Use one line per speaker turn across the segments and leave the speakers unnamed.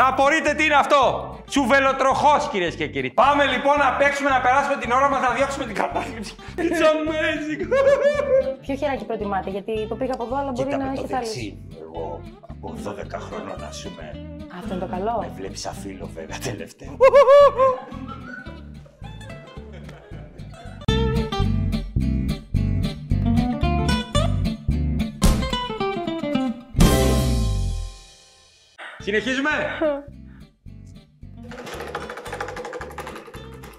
Θα απορείτε τι είναι αυτό. Τσουβελοτροχός κυρίες και κύριοι. Πάμε λοιπόν να παίξουμε, να περάσουμε την ώρα μας, να διώξουμε την κατάθλιψη. It's amazing.
Ποιο χεράκι προτιμάτε, γιατί το πήγα από εδώ, αλλά μπορεί
Κοίτα
να
με το
έχεις άλλη.
δεξί. Εγώ από 12 χρονών να σου με.
Αυτό είναι το καλό.
Με βλέπεις αφίλο βέβαια τελευταία. Συνεχίζουμε.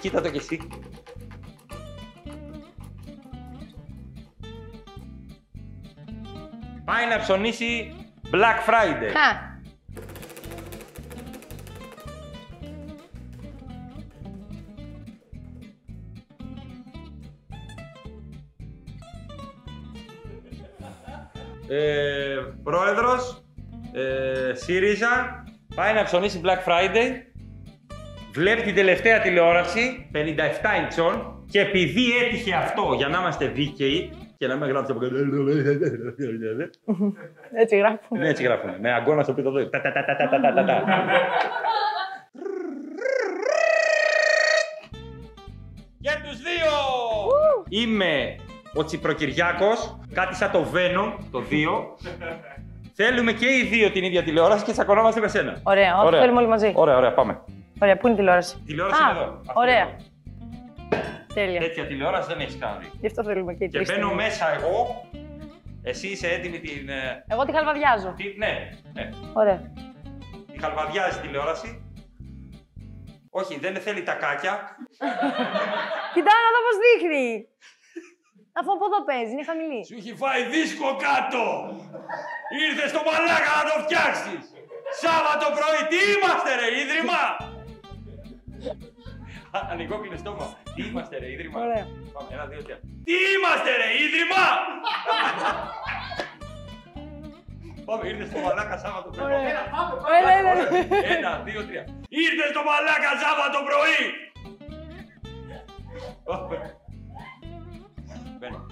Κοίτα το κι εσύ. Πάει να ψωνίσει Black Friday.
Α,
ΣΥΡΙΖΑ πάει να ψωνίσει Black Friday βλέπει την τελευταία τηλεόραση 57 ιντσών και επειδή έτυχε αυτό για να είμαστε δίκαιοι και να μην γράψει από κάτω.
έτσι γράφουμε.
Ναι, έτσι γράφουν. Με αγκώνα στο πίτο εδώ. Τα, τα, τα, τα, τα, τα, τα, τα. Για τους δύο! Είμαι ο Τσιπροκυριάκος, κάτι σαν το Venom, το 2. Θέλουμε και οι δύο την ίδια τηλεόραση και τσακωνόμαστε με σένα.
Ωραία, ό,τι θέλουμε όλοι μαζί.
Ωραία, ωραία, πάμε.
Ωραία, πού είναι η τηλεόραση;
Τηλεόραση
Α,
είναι εδώ. Αυτή
ωραία.
εδώ.
Τέλεια.
Τέτοια τηλεόραση δεν έχεις κάνει.
Γι' αυτό θέλουμε και οι
Και
τρεις
μπαίνω
την-
μέσα εγώ. Εσύ είσαι έτοιμη την. ε,
Εγώ τη χαλβαδιάζω.
τι- ναι, ναι.
Ωραία.
Τη χαλβαδιάζει τηλεόραση. Όχι, δεν θέλει τα κάκια.
Κοιτάω να δω πώς δείχνει. Αφού από εδώ παίζει, είναι χαμηλή.
Σου έχει φάει δίσκο κάτω. Ήρθες στο μαλάκα να το φτιάξεις. Σάββατο πρωί, τι είμαστε ρε, ίδρυμα; Α, Ανοιγόκλεινε στόμα. Τι είμαστε ρε, ίδρυμα;
Ωραία.
Πάμε, ένα, δύο, τρία. Τι είμαστε ρε, ίδρυμα; Πάμε, ήρθες στο μαλάκα Σάββατο πρωί.
Ωραία.
Πάμε.
Έλα, έλα, έλα.
Ένα, δύο, τρία. Ήρθες στο μαλάκα Σάββατο πρωί! Μπαίνω.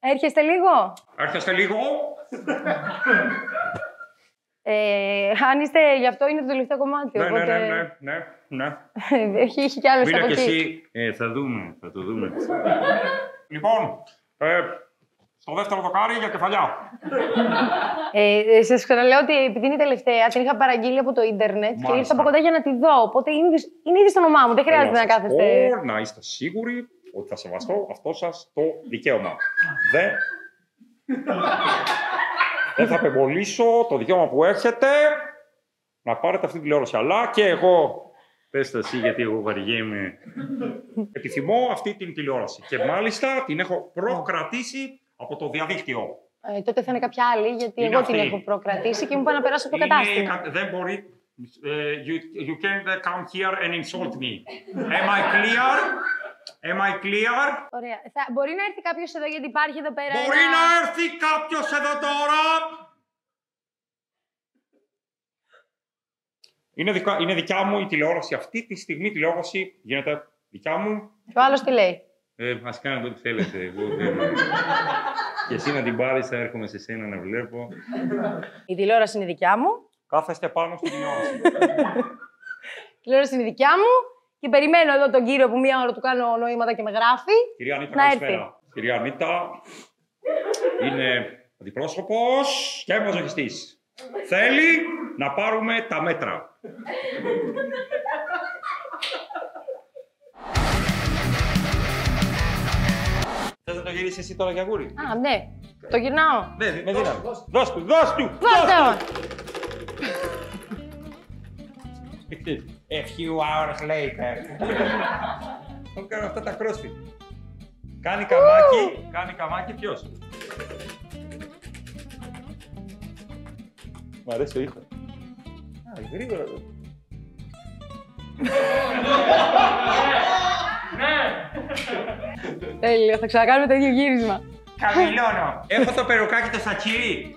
Έρχεστε λίγο;
Έρχεστε λίγο.
Ε, αν είστε, γι' αυτό είναι το τελευταίο κομμάτι.
Ναι, ναι,
οπότε...
ναι, ναι, ναι, ναι.
έχει, έχει κι άλλες
Μίλα
από
και
εκεί.
εσύ. Ε, θα δούμε, θα το δούμε. λοιπόν, ε, στο δεύτερο δοκάρι για κεφαλιά.
Ε, Σα ξαναλέω ότι επειδή είναι η τελευταία, την είχα παραγγείλει από το ίντερνετ και
Μάλιστα.
ήρθα από κοντά για να τη δω. Οπότε είναι, ήδη- είναι ήδη στο όνομά μου. Δεν χρειάζεται να
Θέλω σας
κάθεστε.
πω, Να είστε σίγουροι ότι θα σεβαστώ αυτό σας το δικαίωμα. Δεν... Δεν θα απεμπολίσω το δικαίωμα που έχετε να πάρετε αυτή τη τηλεόραση. Αλλά και εγώ, πες το εσύ γιατί εγώ βαριέμαι, επιθυμώ αυτή την τηλεόραση. Και μάλιστα την έχω προκρατήσει από το διαδίκτυο.
Ε, τότε θα είναι κάποια άλλη, γιατί
Είναι
εγώ την
αυτή.
έχω προκρατήσει και μου πάει να περάσω από το
Είναι
κατάστημα.
κα- δεν μπορεί... ε, you, you can't come here and insult me. Am I clear? Am I clear?
Ωραία. Θα, μπορεί να έρθει κάποιος εδώ, γιατί υπάρχει εδώ πέρα.
Μπορεί
ένα...
να έρθει κάποιος εδώ τώρα; Είναι, δικα, είναι δικιά μου η τηλεόραση. Αυτή τη στιγμή η τηλεόραση γίνεται δικιά μου.
Και ο άλλος τι λέει;
Ε, ας κάνετε ό,τι θέλετε. Εγώ δεν... και εσύ να την πάρεις, θα έρχομαι σε σένα να βλέπω.
Η τηλεόραση είναι δικιά μου.
Κάθεστε πάνω στην τηλεόραση.
Η τηλεόραση είναι δικιά μου. Και περιμένω εδώ τον κύριο που μία ώρα του κάνω νοήματα και με γράφει.
Κυρία Ανίτα,
Να
καλησπέρα. Κυρία Ανίτα είναι αντιπρόσωπος και μαζοχιστής. Θέλει να πάρουμε τα μέτρα. Το γυρίσεις εσύ τώρα για γούρι;
Α, ναι. Το γυρνάω.
Ναι, με δύναμη. Δώσ' του, δώσ' του!
Δώστε μου.
A few hours later. Τον κάνω αυτά τα crossfit. Κάνει καμάκι, κάνει καμάκι ποιος; Μ' αρέσει ο ήχος. Α, γρήγορα. το.
Τέλειο. Θα ξανακάνουμε το ίδιο γύρισμα.
Χαμηλώνω. Έχω το περουκάκι το σακίρι.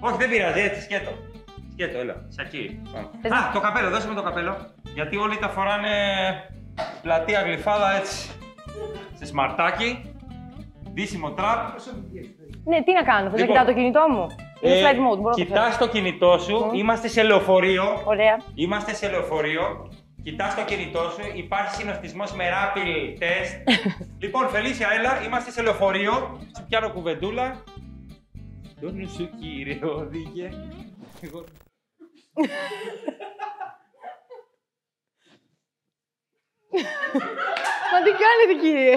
Όχι, δεν πειράζει, έτσι σκέτο. Σκέτο, έλα. Σακίρι. Πάμε.
Θες
Α,
να-
το καπέλο, δώσε μου το καπέλο. Γιατί όλοι τα φοράνε πλατεία γλυφάδα έτσι. Σε σμαρτάκι. Ντύσιμο τραπ.
Ναι, τι να κάνω, θες να
Λοιπόν,
κοιτάω το κινητό μου; Είναι
Ε,
flight mode, μπορώ να το
κοιτάς
φέρω.
το κινητό σου,
Μμ.
είμαστε σε λεωφορείο.
Ωραία.
Είμαστε σε λεωφορείο. Κοιτάς το κινητό σου, υπάρχει συνοστισμός με rapid test. λοιπόν, Φελίσια, έλα, είμαστε σε λεωφορείο. Σου πιάνω κουβεντούλα. Το νου σου, κύριε, οδηγέ. Εγώ-
Μα τι κάνετε, κύριε;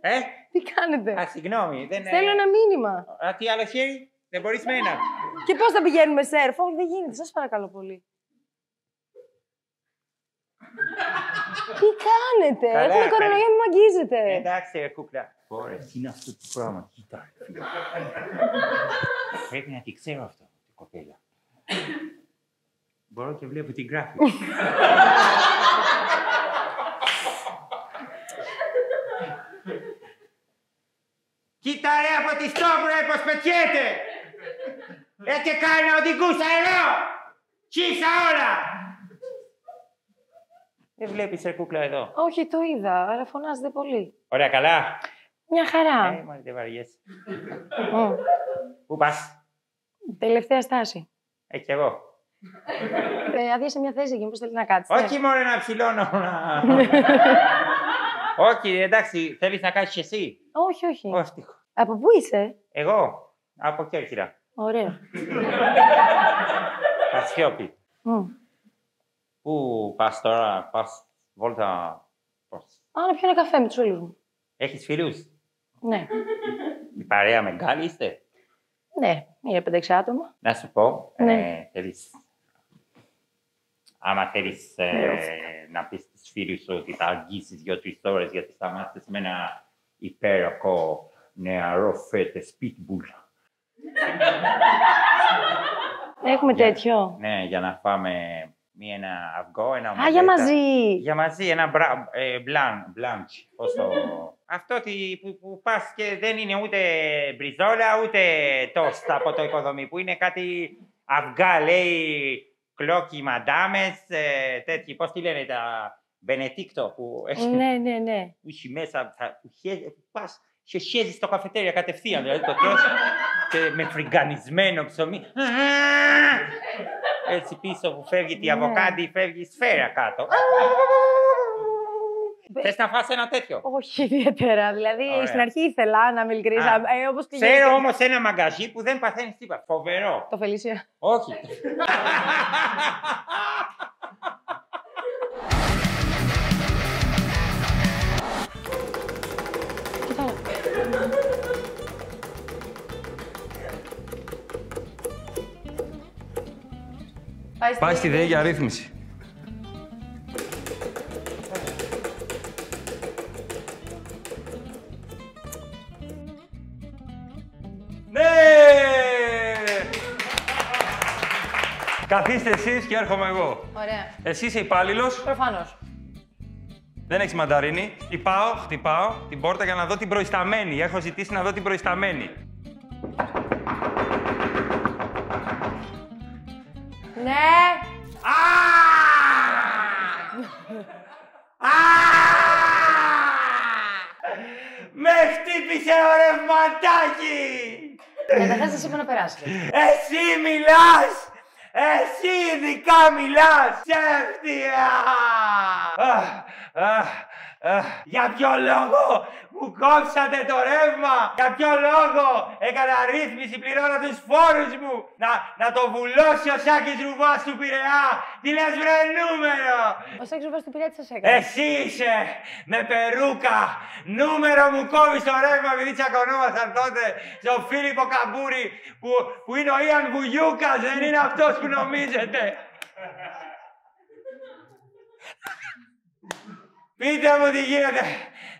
Ε,
Τι κάνετε;
α, συγγνώμη, δεν
Στέλνω ένα μήνυμα.
Α, τι άλλο χέρι, δεν μπορείς με ένα.
Και πώς θα πηγαίνουμε σερφ; Όχι, δεν γίνεται. Σας παρακαλώ πολύ. Τι κάνετε;
Καλά,
Έχουμε
καλά.
κορονοϊό, μην μ' αγγίζετε.
Εντάξει, ρε κούκλα. Ωραία, τι είναι αυτό το πράγμα, κοίτα. ρε φίλε. Πρέπει να τη ξέρω αυτό, την κοπέλα. Μπορώ και βλέπω την γράφη. Κοίτα ρε από τη στόπου ρε πως πετιέται! Ε και κάνει να οδηγούσα εδώ! Κύσα όλα! Δεν βλέπεις ρε κούκλα εδώ.
Όχι, το είδα, αλλά φωνάζετε πολύ.
Ωραία, καλά.
Μια χαρά.
Ε, μόλι δεν βαριέσαι.
Μμ.
Πού πας;
Τελευταία στάση.
Ε, κι εγώ.
Ε, αδείασε μια θέση εκεί, πώ θέλεις να κάτσετε.
Όχι μόνο ένα ψηλώνω. να- Όχι, εντάξει, θέλεις να κάνεις και εσύ;
όχι, όχι.
Ω, ευτυχώ.
Από πού είσαι,
Εγώ, από Κέρκυρα.
Ωραία.
Κασιόπη.
Μμ.
Πού πας τώρα, πας βόλτα, πώς.
Α, να πιω ένα καφέ με τους φίλους μου.
Έχεις φίλους;
Ναι.
Η παρέα μεγάλη είστε;
Ναι, είναι πέντε άτομα.
Να σου πω,
Ναι.
ε, θέλεις... Άμα θέλεις ε, να πεις στους φίλους σου ότι θα αγγίσεις δύο-τρεις ώρες γιατί σταμάτησες με ένα υπέροχο νεαρό φέτες pitbull.
Έχουμε
Για-
τέτοιο.
Ναι, για να φάμε μία ένα αυγό, ένα
Α,
ομελέτα.
για μαζί.
Για μαζί, ένα μπρα, ε, μπλαν, μπλάντσι. Πώς το... Αυτό τι, που, που πας και δεν είναι ούτε μπριζόλα, ούτε τόστα από το οικοδομή, που είναι κάτι αυγά, λέει, κλόκι μαντάμες, ε, τέτοιοι, πώς τη λένε, τα Μπενετίκτο, που έχει,
ναι, ναι, ναι.
που έχει μέσα, θα, που, χέζει, που πας και χέζεις στο καφετέρια κατευθείαν, δηλαδή το τρως και με φριγκανισμένο ψωμί. Έτσι πίσω που φεύγει τη
Ναι.
αβοκάντη, φεύγει η σφαίρα κάτω. Θες να φας ένα τέτοιο;
Όχι ιδιαίτερα. Δηλαδή,
Ωραία.
στην αρχή ήθελα να είμαι ειλικρινή.
Α.
Ε, όπως και
Ξέρω
γενικά-
όμως ένα μαγκαζί που δεν παθαίνει τίποτα. Φοβερό.
Το Φελίσια.
Όχι. Πάει στη ΔΕΗ για αρρύθμιση. Ναι! Καθίστε εσείς και έρχομαι εγώ.
Ωραία.
Εσύ είσαι υπάλληλος,
Προφανώς.
δεν έχεις μανταρίνη. Χτυπάω, χτυπάω την πόρτα για να δω την προϊσταμένη. Έχω ζητήσει να δω την προϊσταμένη.
Καταρχά, σα είπα να περάσετε.
Εσύ μιλάς! Εσύ ειδικά μιλάς! Ψεύτια! Αχ, αχ, αχ. Για ποιο λόγο μου κόψατε το ρεύμα! Για ποιο λόγο έκανα ρύθμιση πληρώνα τους φόρους μου! Να, να το βουλώσει ο Σάκης Ρουβάς του Πειραιά! Τι λες βρε νούμερο!
Ο Σέξ Ρουβάς του πειράτη σας έκανε;
Εσύ είσαι με περούκα. Νούμερο μου κόβεις το ρεύμα επειδή τσακωνόμασταν τότε στον Φίλιππο Καμπούρη που, που είναι ο Ιαν Βουγιούκας, δεν είναι αυτός που νομίζετε. Πείτε μου τι γίνεται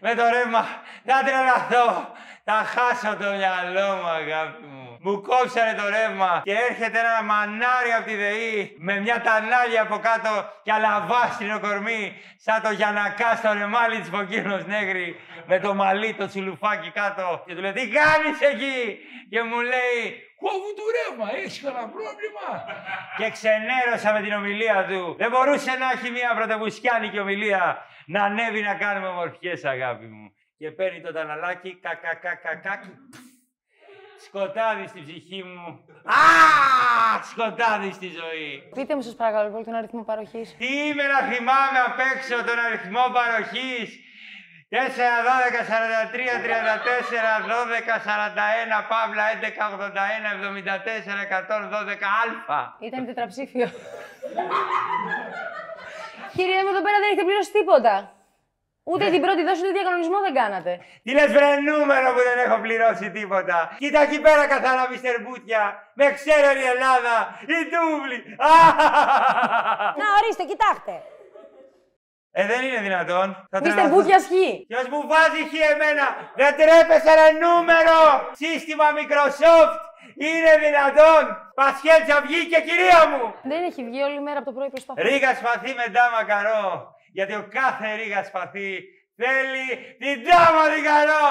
με το ρεύμα. Θα τρελαθώ. Θα χάσω το μυαλό μου, αγάπη μου. Μου κόψανε το ρεύμα και έρχεται ένα μανάρι από τη ΔΕΗ με μια τανάλια από κάτω και αλαβάστρινο κορμί σαν το Γιανακά στο ρεμάλι της Φωκίνος Νέγρη με το μαλλί το τσιλουφάκι κάτω και του λέει τι κάνεις εκεί; Και μου λέει Κόβουν το ρεύμα, έχεις κανένα πρόβλημα; και ξενέρωσα με την ομιλία του. Δεν μπορούσε να έχει μια πρωτοβουσκιάνικη ομιλία να ανέβει να κάνουμε ομορφιές αγάπη μου. και παίρνει το ταναλάκι, κακακακακάκι. Σκοτάδι στην ψυχή μου. Α, σκοτάδι στη ζωή.
Πείτε μου, σας παρακαλώ, πολύ τον αριθμό παροχής.
Τι είμαι να θυμάμαι απ' έξω τον αριθμό παροχής; 4, 12, 43, 34, 12, 41, Παύλα, 11, 81, 74, 112, Α.
Ήταν τετραψήφιο. Κύριε μου, εδώ πέρα δεν έχετε πληρώσει τίποτα. Ούτε την πρώτη δόση, ούτε διακανονισμό δεν κάνατε.
Τι λες βρε νούμερο που δεν έχω πληρώσει τίποτα. Κοίτα εκεί πέρα καθαρά μιστερ Μπούτια. Με ξέρει η Ελλάδα. Η Τούβλη.
Να, ορίστε, κοιτάξτε.
Ε, δεν είναι δυνατόν. Θα Είστε
μπουκιά χ.
Ποιος μου βάζει χ εμένα; Δεν τρέπεσαι ένα νούμερο. Σύστημα Microsoft. Είναι δυνατόν! Πασχέτσα βγήκε, κυρία μου!
Δεν έχει βγει όλη μέρα από το πρωί προσπαθεί.
Ρίγα σπαθί με ντάμα καρό. Γιατί ο κάθε ρίγα σπαθί θέλει την ντάμα την καρό.